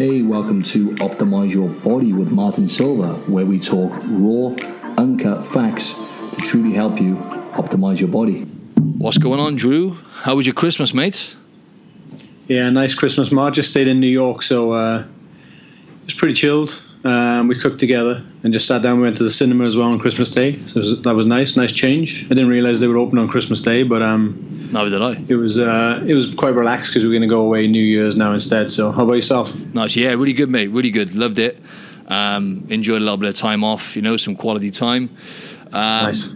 Hey, welcome to Optimize Your Body with Martin Silva, where we talk raw, uncut facts to truly help you optimize your body. What's going on, Drew? How was your Christmas, mate? Yeah, nice Christmas. Mark just stayed in New York, so uh, it was pretty chilled. Um, we cooked together and just sat down. We went to the cinema as well on Christmas Day. So was, that was nice, nice change. I didn't realize they would open on Christmas Day, but um, neither did I. It was uh, it was quite relaxed because we are going to go away New Year's now instead. So, how about yourself? Nice, yeah, really good, mate. Really good. Loved it. Um, enjoyed a little bit of time off. You know, some quality time. Um, nice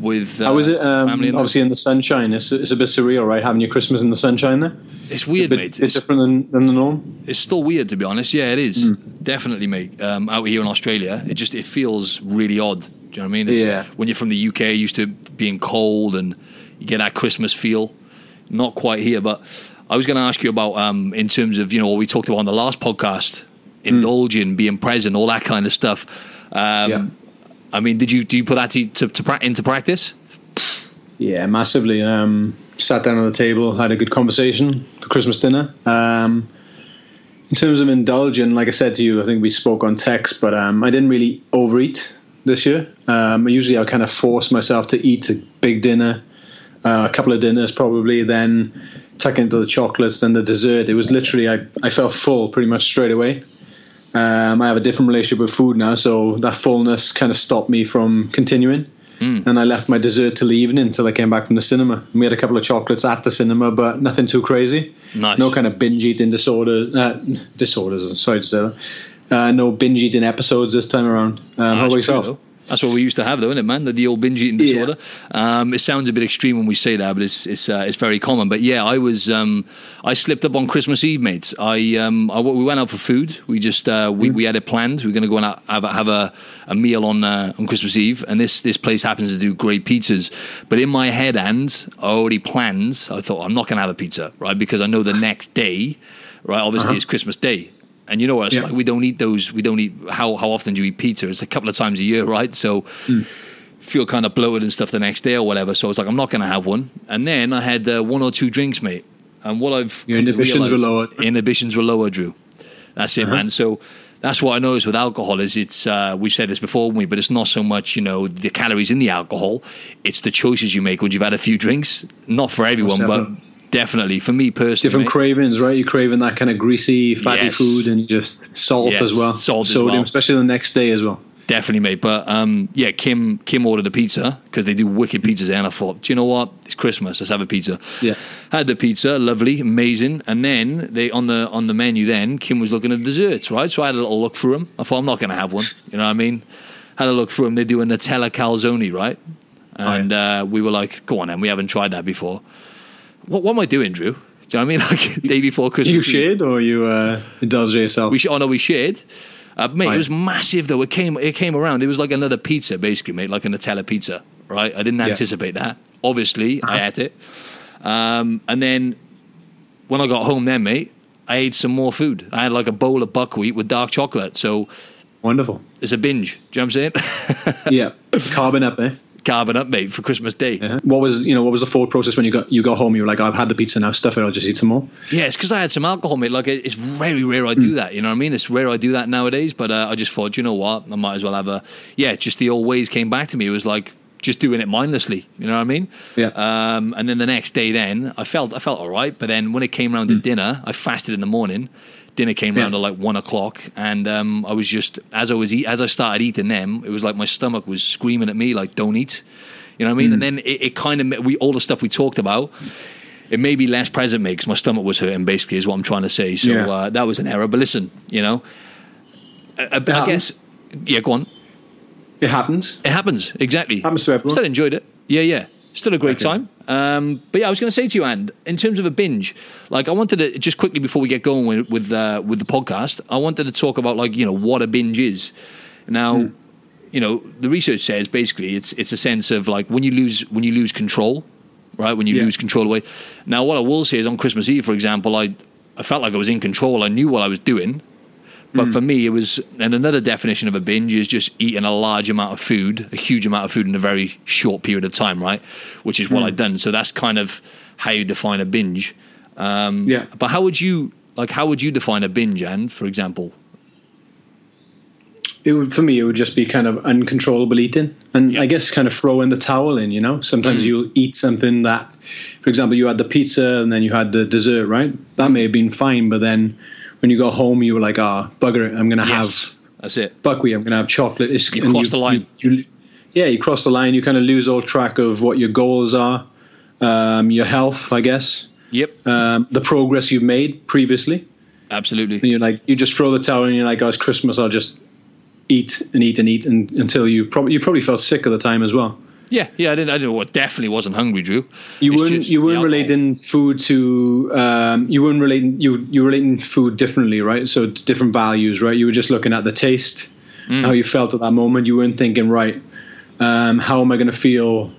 with uh, how was it? Um, obviously, in the sunshine, it's, it's a bit surreal, right? Having your Christmas in the sunshine there. It's weird, bit, mate. It's different than, than the norm. It's still weird, to be honest. Yeah, it is mm. definitely, mate. Um, out here in Australia, it just it feels really odd. Do you know what I mean? It's, yeah. When you're from the UK, used to being cold, and you get that Christmas feel. Not quite here, but I was going to ask you about um, in terms of you know what we talked about on the last podcast, indulging, mm. being present, all that kind of stuff. Um, yeah. I mean, did you do you put that to, to, to into practice? Yeah, massively. Um, sat down at the table, had a good conversation for Christmas dinner. Um, in terms of indulging, like I said to you, I think we spoke on text, but um, I didn't really overeat this year. Um, usually, I kind of force myself to eat a big dinner, uh, a couple of dinners probably, then tuck into the chocolates, then the dessert. It was literally I, I felt full pretty much straight away. Um, I have a different relationship with food now, so that fullness kind of stopped me from continuing. Mm. And I left my dessert till the evening until I came back from the cinema. We had a couple of chocolates at the cinema, but nothing too crazy. Nice. No kind of binge eating disorder, uh, disorders. Sorry to say that. Uh, no binge eating episodes this time around. Um, how about yourself? That's what we used to have, though, isn't it, man? The, the old binge eating disorder. Yeah. Um, it sounds a bit extreme when we say that, but it's it's uh, it's very common. But yeah, I was um, I slipped up on Christmas Eve, mates. I, um, I we went out for food. We just uh, we, mm. we had it planned. We are going to go and have a, have a, a meal on uh, on Christmas Eve, and this this place happens to do great pizzas. But in my head, and I already planned. I thought I'm not going to have a pizza, right? Because I know the next day, right? Obviously, uh-huh. it's Christmas Day. And you know what? Yeah. like we don't eat those. We don't eat. How how often do you eat pizza? It's a couple of times a year, right? So. Mm. Feel kind of bloated and stuff the next day or whatever. So I was like, I'm not going to have one. And then I had uh, one or two drinks, mate. And what I've your inhibitions were lower. Inhibitions were lower, Drew. That's it, uh-huh. man. So that's what I noticed with alcohol is it's uh, we've said this before me, but it's not so much you know the calories in the alcohol, it's the choices you make when you've had a few drinks. Not for everyone, but Definitely, for me personally, different cravings, right? You're craving that kind of greasy, fatty yes. food, and just salt yes, as well, salt sodium, well. especially the next day as well. Definitely, mate. But um, yeah, Kim Kim ordered a pizza because they do wicked pizzas there, and I thought, do you know what? It's Christmas. Let's have a pizza. Yeah, had the pizza, lovely, amazing. And then they on the on the menu. Then Kim was looking at desserts, right? So I had a little look through them. I thought I'm not going to have one. You know what I mean? Had a look through them. They do a Nutella calzone, right? And uh, we were like, go on, then. We haven't tried that before. What, what am I doing, Drew? Do you know what I mean? Like day before Christmas. You shared or you uh, indulged yourself? We sh- oh no, we shared. Uh, mate, right. it was massive though. It came, it came around. It was like another pizza, basically, mate, like a Nutella pizza. Right? I didn't anticipate yeah. that. Obviously, uh-huh. I ate it. Um, and then when I got home, then mate, I ate some more food. I had like a bowl of buckwheat with dark chocolate. So wonderful. It's a binge. Do you know what I'm saying? yeah, carbon up, eh? Carbon up, mate, for Christmas Day. Yeah. What was you know what was the thought process when you got you got home? You were like, I've had the pizza now, stuff it. I'll just eat some more. Yeah, it's because I had some alcohol, mate. Like it's very rare I do mm. that. You know what I mean? It's rare I do that nowadays. But uh, I just thought, you know what, I might as well have a yeah. Just the old ways came back to me. It was like just doing it mindlessly. You know what I mean? Yeah. Um, and then the next day, then I felt I felt all right. But then when it came around mm. to dinner, I fasted in the morning dinner came around yeah. at like one o'clock, and um, I was just as I was eat, as I started eating them, it was like my stomach was screaming at me like, "Don't eat." You know what I mean? Mm. And then it, it kind of we all the stuff we talked about. It may be less present makes my stomach was hurting. Basically, is what I'm trying to say. So yeah. uh, that was an error. But listen, you know, I, I, I guess yeah. Go on. It happens. It happens exactly. Happens to everyone. Still enjoyed it. Yeah, yeah. Still a great okay. time. Um, but yeah, I was going to say to you, and in terms of a binge, like I wanted to just quickly before we get going with with, uh, with the podcast, I wanted to talk about like you know what a binge is. Now, mm you know, the research says basically it's it's a sense of like when you lose when you lose control, right? When you yeah. lose control away. Now, what I will say is on Christmas Eve, for example, I I felt like I was in control. I knew what I was doing. But mm. for me, it was, and another definition of a binge is just eating a large amount of food, a huge amount of food in a very short period of time, right? Which is what mm. I'd done. So that's kind of how you define a binge. Um, yeah. But how would you Like, how would you define a binge, and for example? It would, for me, it would just be kind of uncontrollable eating, and Yeah. I guess kind of throwing the towel in. You know, sometimes Mm. you'll eat something that, for example, you had the pizza and then you had the dessert, right? That may have been fine, but then when you got home, you were like, "Ah, bugger it! I'm going to Yes, have that's it. buckwheat. I'm going to have chocolate." It's, You cross the line. You, you- yeah, you cross the line. You kind of lose all track of what your goals are, um, your health, I guess, Yep, um, the progress you've made previously. absolutely. And you're like, you just throw the towel and you're like, oh, it's Christmas. I'll just eat and eat and eat and, until you probably you probably felt sick at the time as well. Yeah, yeah. I didn't. I didn't. Well, definitely wasn't hungry, Drew. You It's weren't you weren't relating food to um, you weren't relating you you were relating food differently, right? So it's different values, right? You were just looking at the taste, Mm. how you felt at that moment. You weren't thinking, right, um, how am I going to feel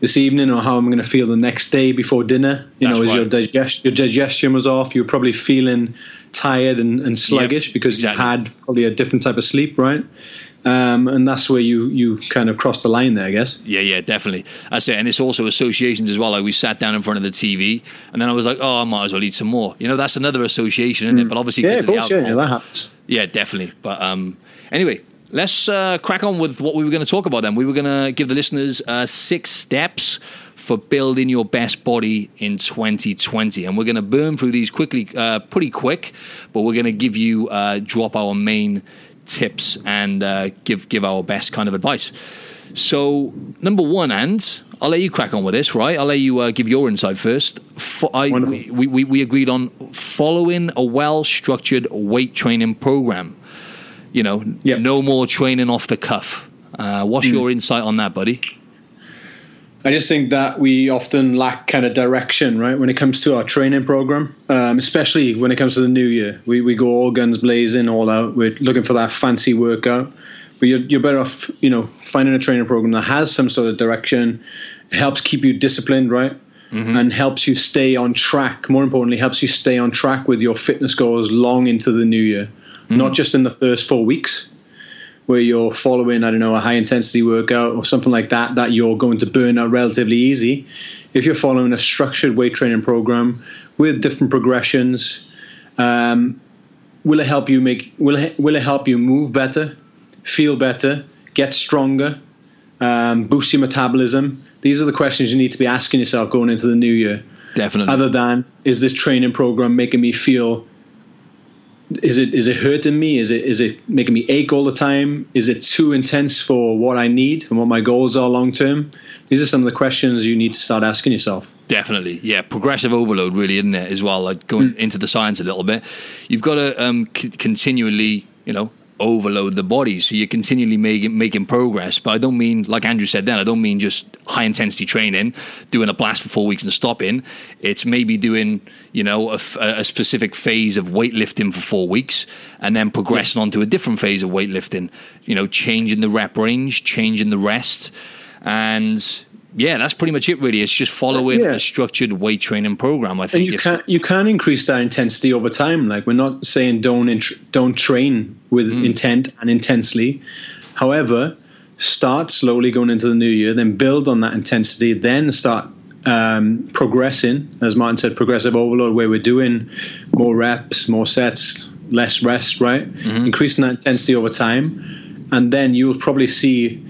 this evening, or how am I going to feel the next day before dinner? You That's know, is your right. digest your digestion was off. You were probably feeling tired and, and sluggish because exactly. you had probably a different type of sleep, right? Um, and that's where you you kind of cross the line there, I guess. Yeah, yeah, definitely. That's it. And it's also associations as well. Like we sat down in front of the TV, and then I was like, "Oh, I might as well eat some more." You know, that's another association, isn't it? But obviously, Mm. Yeah, of course, yeah, alcohol. yeah, that happens. Yeah, definitely. But um, anyway, let's uh, crack on with what we were going to talk about. Then we were going to give the listeners uh, six steps for building your best body in 2020, and we're going to burn through these quickly, uh, pretty quick. But we're going to give you uh, drop our main tips and uh, give give our best kind of advice. So number one, and I'll let you crack on with this, right? I'll let you uh, give your insight first. I, we, we, we agreed on following a well structured weight training program. You know, Yep. no more training off the cuff. Uh, what's your insight on that, buddy? I just think that we often lack kind of direction, right, when it comes to our training program, um, especially when it comes to the new year. We, we go all guns blazing, all out. We're looking for that fancy workout. But you're, you're better off, you know, finding a training program that has some sort of direction. It helps keep you disciplined, right? And helps you stay on track. More importantly, helps you stay on track with your fitness goals long into the new year, not just in the first four weeks where you're following, I don't know, a high intensity workout or something like that, that you're going to burn out relatively easy. If you're following a structured weight training program with different progressions, um, will it help you make? Will it, will it help you move better, feel better, get stronger, um, boost your metabolism? These are the questions you need to be asking yourself going into the new year. Definitely. Other than is this training program making me feel is it is it hurting me? Is it is it making me ache all the time? Is it too intense for what I need and what my goals are long term? These are some of the questions you need to start asking yourself. Definitely, yeah. Progressive overload, really, isn't it? As well, like going into the science a little bit. You've got to um, c- continually, you know, overload the body, so you're continually making making progress. But I don't mean, like Andrew said, then I don't mean just high intensity training, doing a blast for four weeks and stopping. It's maybe doing, you know, a specific phase of weightlifting for four weeks, and then progressing onto a different phase of weightlifting. You know, changing the rep range, changing the rest, and yeah, that's pretty much it. Really, it's just following Yeah. a structured weight training program. I And think you if- can you can increase that intensity over time. Like we're not saying don't int- don't train with intent and intensely. However, start slowly going into the new year, then build on that intensity, then start um, progressing. As Martin said, progressive overload, where we're doing more reps, more sets, less rest. Right, increasing that intensity over time, and then you'll probably see.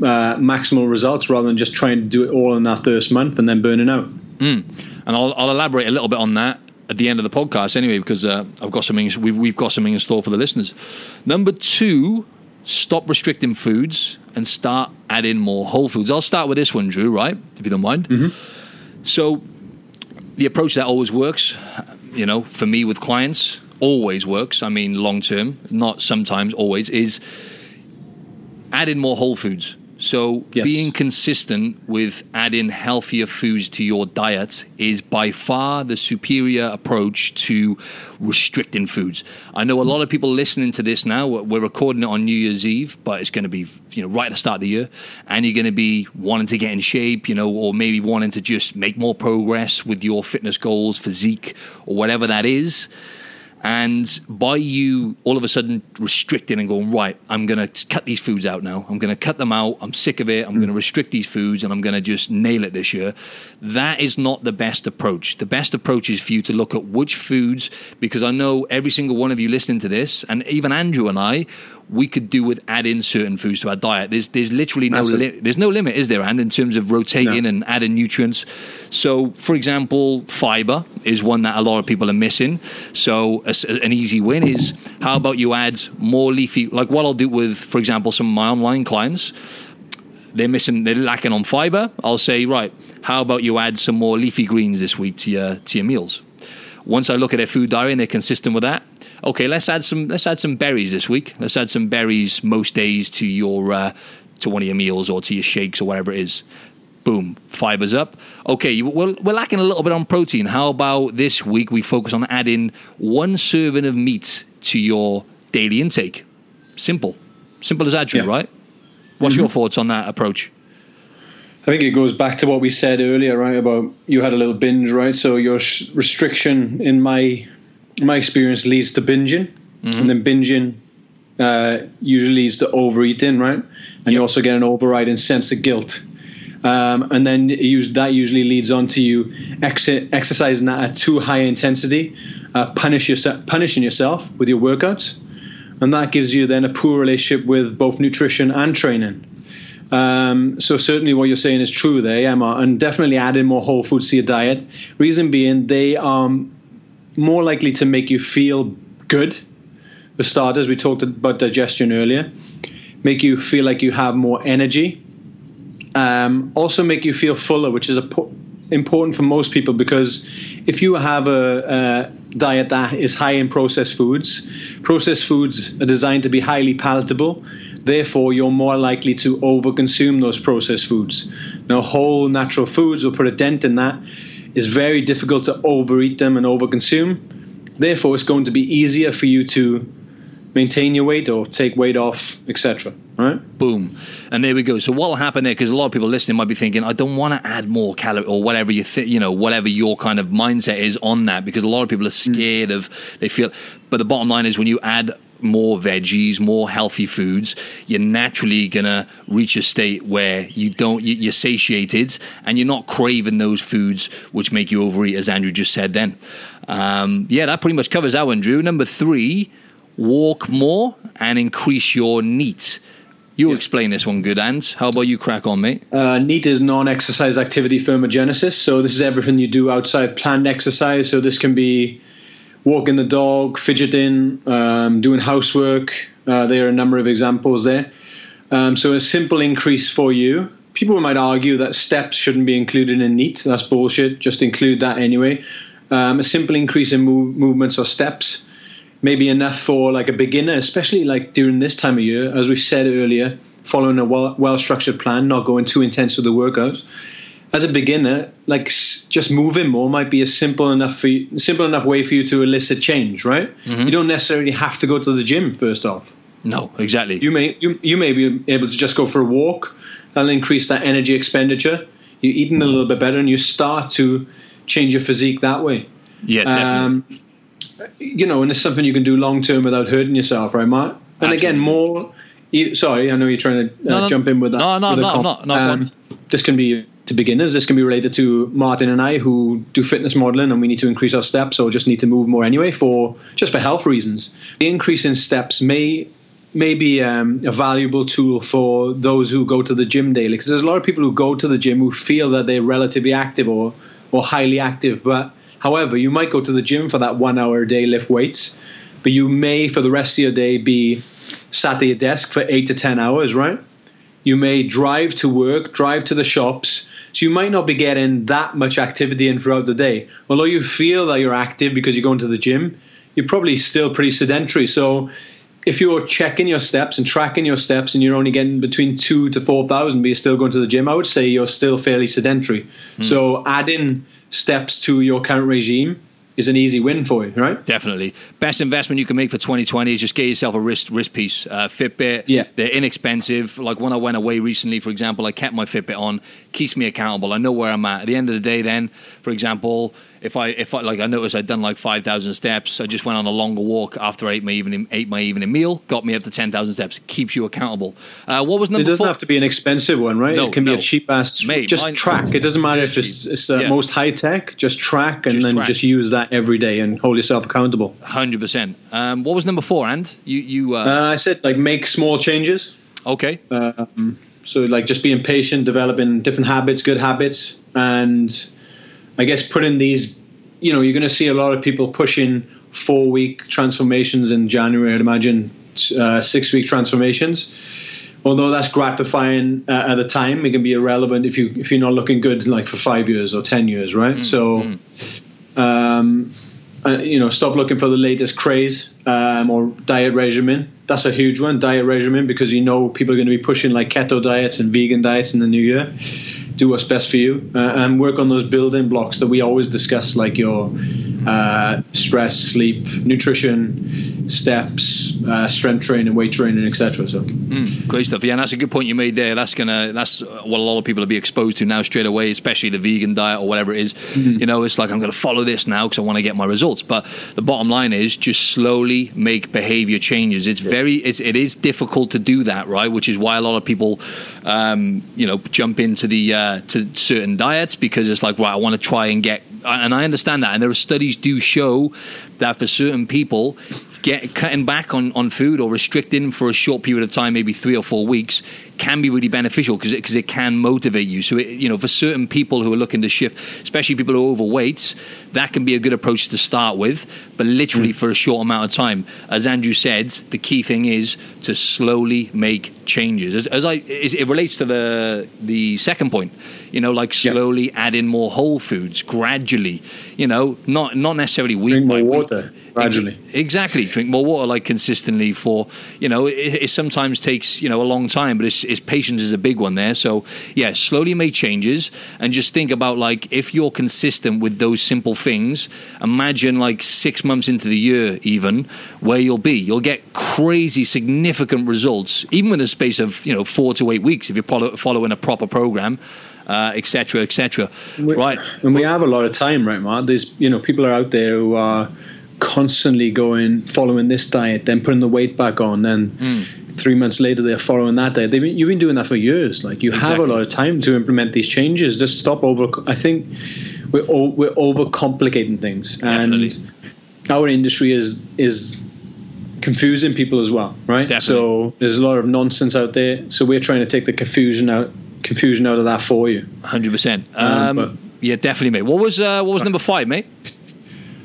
Uh, maximal results rather than just trying to do it all in that first month and then burning out. and I'll, I'll elaborate a little bit on that at the end of the podcast anyway, because uh, I've got something. We've, we've got something in store for the listeners. Number two, stop restricting foods and start adding more whole foods. I'll start with this one, Drew. Right, if you don't mind. So, the approach that always works, you know, for me with clients, always works. I mean, long term, not sometimes, always is adding more whole foods. So Yes. being consistent with adding healthier foods to your diet is by far the superior approach to restricting foods. I know a lot of people listening to this now. We're we're recording it on New Year's Eve, but it's going to be you know right at the start of the year, and you're going to be wanting to get in shape, you know, or maybe wanting to just make more progress with your fitness goals, physique, or whatever that is And by you all of a sudden restricting and going, right, I'm going to cut these foods out now. I'm going to cut them out. I'm sick of it. I'm mm. going to restrict these foods and I'm going to just nail it this year. That is not the best approach. The best approach is for you to look at which foods, because I know every single one of you listening to this, and even Andrew and I, we could do with adding certain foods to our diet. There's there's literally no li- there's no limit, is there? And in terms of rotating no. and adding nutrients. So, for example, fiber is one that a lot of people are missing. So, a, an easy win is how about you add more leafy? Like what I'll do with, for example, some of my online clients. They're missing, they're lacking on fiber. I'll say, right, how about you add some more leafy greens this week to your to your meals? Once I look at their food diary and they're consistent with that, okay, let's add some let's add some berries this week. Let's add some berries most days to your uh, to one of your meals or to your shakes or whatever it is. Boom, fibers up. Okay, we're, we're lacking a little bit on protein. How about this week we focus on adding one serving of meat to your daily intake? Simple, simple as that, Yeah. Right? What's mm-hmm. your thoughts on that approach? I think it goes back to what we said earlier, right? About you had a little binge, right? So your sh- restriction, in my my experience, leads to binging, mm-hmm. and then binging uh, usually leads to overeating, right? And yep. you also get an overriding sense of guilt. Um, and then use, that usually leads on to you ex- exercising that at too high intensity, uh, punish yourself, punishing yourself with your workouts, and that gives you then a poor relationship with both nutrition and training. Um, so certainly what you're saying is true there, Emma, and definitely adding more whole foods to your diet. Reason being, they are more likely to make you feel good. For starters, we talked about digestion earlier. Make you feel like you have more energy. Um, also make you feel fuller, which is po- important for most people because if you have a, a diet that is high in processed foods, processed foods are designed to be highly palatable Therefore, you're more likely to overconsume those processed foods. Now, whole natural foods will put a dent in that. It's very difficult to overeat them and overconsume. Therefore, it's going to be easier for you to maintain your weight or take weight off, etc. Right? Boom, and there we go. So what will happen there? Because a lot of people listening might be thinking, I don't want to add more calorie or whatever you think, you know, whatever your kind of mindset is on that. Because a lot of people are mm. scared mm. of they feel. But the bottom line is, when you add more veggies, more healthy foods, you're naturally gonna reach a state where you don't you're satiated and you're not craving those foods which make you overeat, as Andrew just said. Then, um, yeah, that pretty much covers that one, Drew. Number three, walk more and increase your NEAT. You yeah. explain this one, good, and how about you crack on, mate? Uh, NEAT is non-exercise activity thermogenesis. So this is everything you do outside planned exercise. So this can be walking the dog, fidgeting, um, doing housework. Uh, there are a number of examples there. Um, so a simple increase for you. People might argue that steps shouldn't be included in NEAT. That's bullshit. Just include that anyway. Um, a simple increase in move, movements or steps may be enough for like a beginner, especially like during this time of year. As we said earlier, following a well, well structured plan, not going too intense with the workouts as a beginner, like just moving more might be a simple enough for you, simple enough way for you to elicit change, right? Mm-hmm. You don't necessarily have to go to the gym first off. No, exactly. You may you, you may be able to just go for a walk. That'll increase that energy expenditure. You're eating a little bit better, and you start to change your physique that way. Yeah, definitely. Um, you know, and it's something you can do long term without hurting yourself, right, Mark? And Absolutely. again, more. Sorry, I know you're trying to uh, no, no, jump in with that. No, no, no, no, no. Um, this can be to beginners. This can be related to Martin and I who do fitness modeling and we need to increase our steps or just need to move more anyway for just for health reasons. The increase in steps may may be um, a valuable tool for those who go to the gym daily because there's a lot of people who go to the gym who feel that they're relatively active or or highly active but however you might go to the gym for that one hour a day lift weights but you may for the rest of your day be sat at your desk for eight to ten hours right you may drive to work drive to the shops so you might not be getting that much activity in throughout the day. Although you feel that you're active because you're going to the gym, you're probably still pretty sedentary. So if you're checking your steps and tracking your steps and you're only getting between two to 4,000, but you're still going to the gym, I would say you're still fairly sedentary. Mm. So adding steps to your current regime is an easy win for you, right? Definitely. Best investment you can make for 2020 is just get yourself a wrist wrist piece. Uh, Fitbit, yeah. they're inexpensive. Like when I went away recently, for example, I kept my Fitbit on, keeps me accountable. I know where I'm at. At the end of the day, then, for example, if I if I like I noticed I'd done like five thousand steps, I just went on a longer walk after I ate my evening ate my evening meal, got me up to ten thousand steps. Keeps you accountable. Uh, what was number? It doesn't four? have to be an expensive one, right? No, it can no. be a cheap ass. Mate, just mine- track. It doesn't matter if it's, it's the Yeah. most high tech. Just track and Just then track. just use that every day and hold yourself accountable. Hundred percent. Um, what was number four? And you you uh, Uh, I said like make small changes. okay? Um, so like just being patient, developing different habits, good habits, and I guess putting these. You know, you're going to see a lot of people pushing four week transformations in January. I'd imagine uh, six week transformations. Although that's gratifying uh, at the time, it can be irrelevant if you if you're not looking good like for five years or ten years, right? so, um, uh, you know, stop looking for the latest craze um, or diet regimen. That's a huge one, diet regimen, because you know people are going to be pushing like keto diets and vegan diets in the new year. Do what's best for you uh, and work on those building blocks that we always discuss, like your uh, stress, sleep, nutrition, steps, uh, strength training, weight training, etc. So. Great stuff. Yeah, and that's a good point you made there. That's gonna that's what a lot of people will be exposed to now straight away, especially the vegan diet or whatever it is. You know, it's like I'm going to follow this now because I want to get my results. But the bottom line is just slowly make behavior changes. It's very it's, it is difficult to do that, right? Which is why a lot of people, um, you know, jump into the uh, to certain diets because it's like right, I want to try and get. And I understand that, and there are studies do show that for certain people, get cutting back on, on food or restricting for a short period of time, maybe three or four weeks, can be really beneficial because it, 'cause it can motivate you. So, it, you know, for certain people who are looking to shift, especially people who are overweight, that can be a good approach to start with, but literally mm. for a short amount of time. As Andrew said, the key thing is to slowly make changes. As, as I, is- it relates to the the second point, you know, like slowly add in more whole foods gradually. You know, not not necessarily week Drink by more week. Gradually. Exactly. Drink more water like consistently for, you know, it, it sometimes takes, you know, a long time, but it's, it's patience is a big one there. So, yeah, slowly make changes and just think about like if you're consistent with those simple things, imagine like six months into the year, even where you'll be. You'll get crazy, significant results, even within a space of, you know, four to eight weeks if you're follow, following a proper program. Uh, et cetera, et Right. And we have a lot of time right now. There's, you know, people are out there who are constantly going, following this diet, then putting the weight back on, then Hmm. three months later they're following that diet. They've been, you've been doing that for years. Like you have a lot of time to implement these changes. Just stop over. I think we're o- we're overcomplicating things, Definitely. and our industry is is confusing people as well, right? Definitely. So there's a lot of nonsense out there. So we're trying to take the confusion out confusion out of that for you. Hundred percent. Um, but- Um, Yeah, definitely, mate. What was uh, what was number five, mate?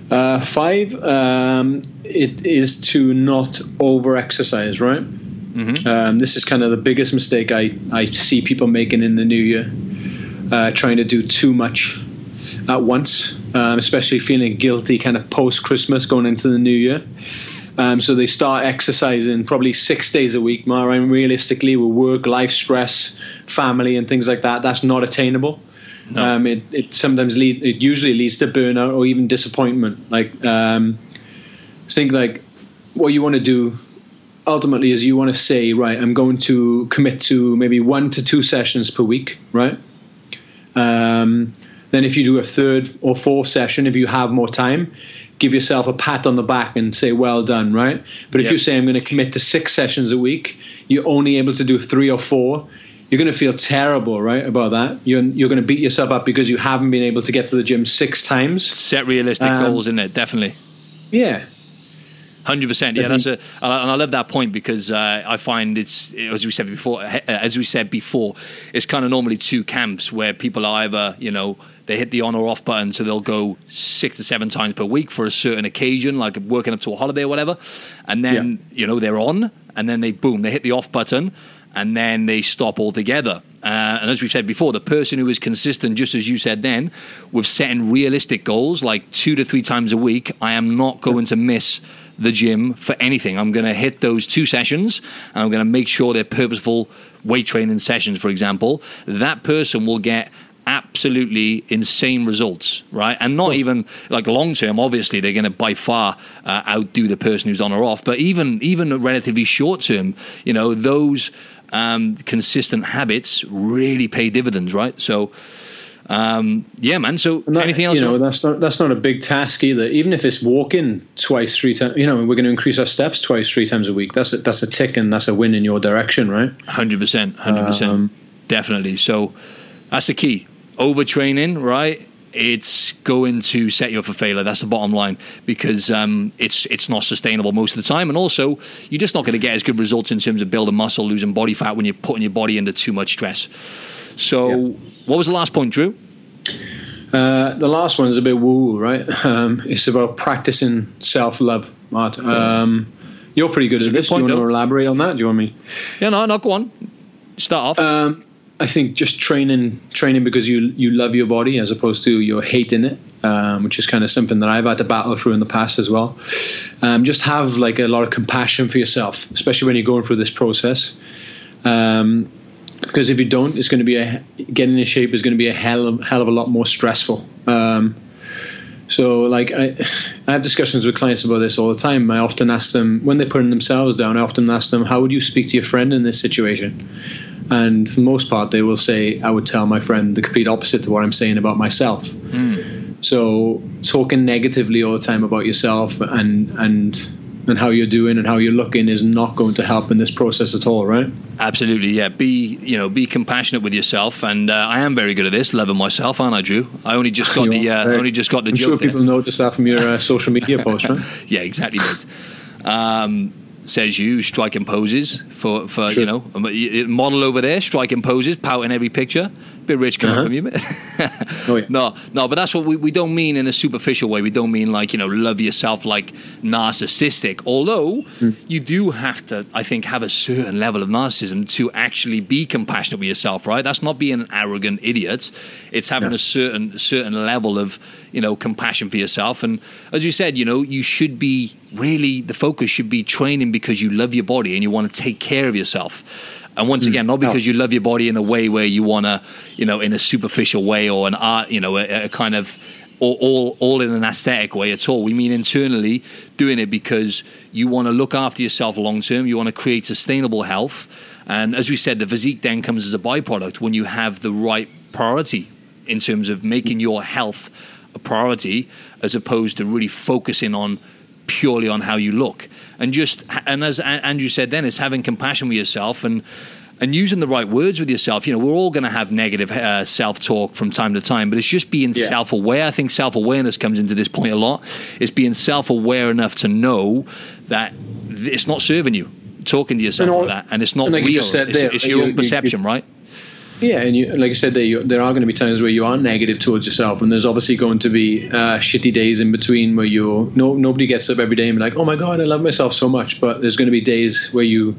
Uh, five, um, it is to not over exercise, right? Um, this is kind of the biggest mistake I, I see people making in the new year, uh, trying to do too much at once, um, especially feeling guilty kind of post Christmas going into the new year. Um, so they start exercising probably six days a week, Mara. And realistically, with work, life stress, family, and things like that, that's not attainable. Um, it, it sometimes lead, it usually leads to burnout or even disappointment. Like, um, think like what you want to do ultimately is you want to say, right, I'm going to commit to maybe one to two sessions per week, right? Um, then if you do a third or fourth session, if you have more time, give yourself a pat on the back and say, well done, right? But if Yep. you say, I'm going to commit to six sessions a week, you're only able to do three or four, you're going to feel terrible, right, about that. You're, you're going to beat yourself up because you haven't been able to get to the gym six times. Set realistic Um, goals in it, definitely. Yeah. Hundred percent, yeah. That's a, and I love that point because uh, I find it's as we said before. uh, As we said before, it's kind of normally two camps where people are either you know they hit the on or off button, so they'll go six to seven times per week for a certain occasion, like working up to a holiday or whatever, and then you know they're on, and then they boom, they hit the off button, and then they stop altogether. Uh, and as we've said before, the person who is consistent, just as you said then, with setting realistic goals, like two to three times a week, I am not going to miss the gym for anything. I'm going to hit those two sessions and I'm going to make sure they're purposeful weight training sessions, for example. That person will get absolutely insane results, right? And not even like long term. Obviously, they're going to by far uh, outdo the person who's on or off. But even even relatively short term, you know, those um, consistent habits really pay dividends, right? So. Um, yeah, man. So that, anything else? You know, that's not that's not a big task either. Even if it's walking twice, three times, you know, we're going to increase our steps twice, three times a week. That's a, that's a tick and that's a win in your direction, right? Hundred percent, hundred percent, um, definitely. So that's the key overtraining, right? It's going to set you up for failure. That's the bottom line because um, it's it's not sustainable most of the time, and also you're just not going to get as good results in terms of building muscle, losing body fat when you're putting your body under too much stress. So, yeah. what was the last point, Drew? Uh, the last one is a bit woo, right? Um, it's about practicing self love, Matt. Um, you're pretty good at this. Point, do you want to elaborate on that? Do you want me? Yeah, no, no, go on. Start off. I think just training, training because you you love your body as opposed to you're hating it, um, which is kind of something that I've had to battle through in the past as well. Um, just have like a lot of compassion for yourself, especially when you're going through this process. Um, because if you don't, it's going to be a getting in shape is going to be a hell of, hell of a lot more stressful. Um, so, like, I, I have discussions with clients about this all the time. I often ask them when they're putting themselves down. I often ask them, "How would you speak to your friend in this situation?" And for the most part, they will say, I would tell my friend the complete opposite to what I'm saying about myself. Mm. So talking negatively all the time about yourself and and and how you're doing and how you're looking is not going to help in this process at all, right? Absolutely, yeah. Be you know, be compassionate with yourself, and uh, I am very good at this, loving myself, aren't I, Drew? I only just got the, uh, only just got the. I'm sure people there. notice that from your uh, social media posts, right? yeah, exactly. Um, says you striking poses for for sure. you know um, model over there striking poses, pouting every picture. Bit rich coming uh-huh. from you, oh, yeah. No, no, but that's what we, we don't mean in a superficial way. We don't mean like you know love yourself like narcissistic. Although mm. you do have to, I think, have a certain level of narcissism to actually be compassionate with yourself. Right? That's not being an arrogant idiot. It's having yeah. a certain certain level of you know compassion for yourself. And as you said, you know you should be really the focus should be training because you love your body and you want to take care of yourself. And once mm. again, not because you love your body in a way where you want to, you know, in a superficial way or an art, you know, a, a kind of all, all, all in an aesthetic way at all. We mean internally doing it because you want to look after yourself long term. You want to create sustainable health. And as we said, the physique then comes as a byproduct when you have the right priority in terms of making your health a priority as opposed to really focusing on purely on how you look. And just and as Andrew said, then it's having compassion with yourself and and using the right words with yourself. You know, we're all going to have negative uh, self talk from time to time, but it's just being yeah. self aware. I think self awareness comes into this point a lot. It's being self aware enough to know that it's not serving you. Talking to yourself all, like that, and it's not and like real. It's, there, it's your you, own perception, you, you, right? Yeah, and you, like I said, there, there are going to be times where you are negative towards yourself, and there's obviously going to be uh, shitty days in between where you no nobody gets up every day and be like, "Oh my god, I love myself so much," but there's going to be days where you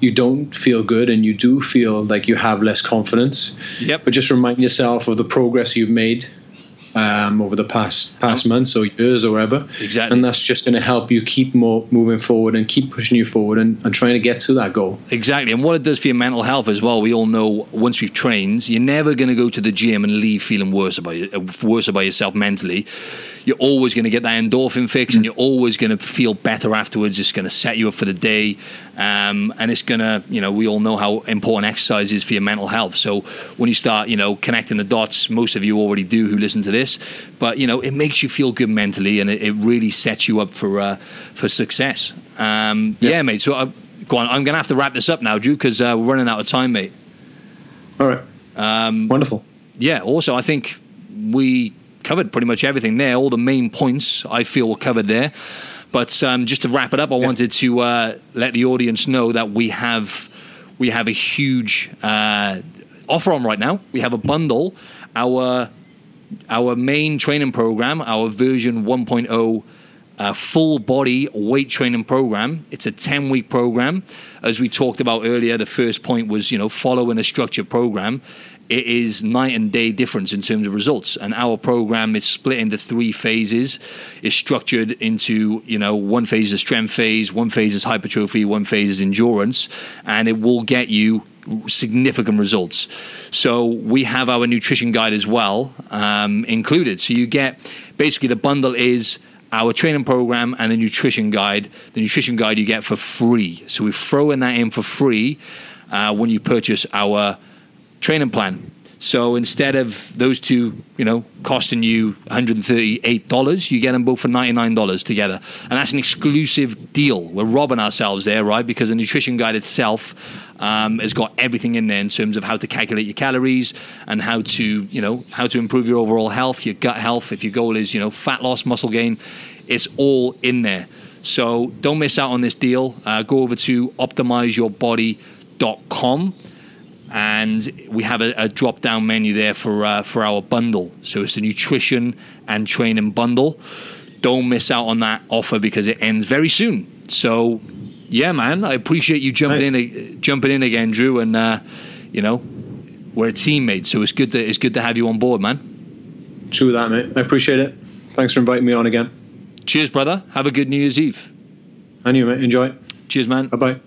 you don't feel good and you do feel like you have less confidence. Yep. But just remind yourself of the progress you've made um, over the past past months or years or whatever. Exactly. And that's just going to help you keep more moving forward and keep pushing you forward and, and trying to get to that goal. Exactly. And what it does for your mental health as well, we all know once we've trained, you're never going to go to the gym and leave feeling worse about worse about yourself mentally. You're always going to get that endorphin fix, mm. and you're always going to feel better afterwards. It's going to set you up for the day, um, and it's going to, you know, we all know how important exercise is for your mental health. So when you start, you know, connecting the dots, most of you already do who listen to this, but you know, it makes you feel good mentally, and it, it really sets you up for uh, for success. Um, yeah. yeah. mate. So I, uh, go on. I'm going to have to wrap this up now, Drew, because uh, we're running out of time, mate. All right. Um, Wonderful. Yeah. Also, I think we covered pretty much everything there. All the main points I feel were covered there. But um, just to wrap it up, I yeah. wanted to uh, let the audience know that we have we have a huge uh, offer on right now. We have a bundle. Our our main training program, our version 1.0 a uh, full body weight training program. It's a 10 week program. As we talked about earlier, the first point was, you know, following a structured program. It is night and day difference in terms of results. And our program is split into three phases. It's structured into, you know, one phase is strength phase, one phase is hypertrophy, one phase is endurance. And it will get you significant results. So we have our nutrition guide as well um, included. So you get basically the bundle is our training program and the nutrition guide. The nutrition guide you get for free. So we throw in that in for free uh, when you purchase our training plan. So instead of those two, you know, costing you $138, you get them both for $99 together. And that's an exclusive deal. We're robbing ourselves there, right? Because the nutrition guide itself um, has got everything in there in terms of how to calculate your calories and how to, you know, how to improve your overall health, your gut health. If your goal is, you know, fat loss, muscle gain, it's all in there. So don't miss out on this deal. Uh, go over to optimizeyourbody.com and we have a, a drop down menu there for uh, for our bundle. So it's a nutrition and training bundle. Don't miss out on that offer because it ends very soon. So yeah, man, I appreciate you jumping nice. in jumping in again, Drew, and uh, you know we're a teammate, so it's good to it's good to have you on board, man. True that, mate. I appreciate it. Thanks for inviting me on again. Cheers, brother. Have a good New Year's Eve. And you, mate. Enjoy. Cheers, man. Bye bye.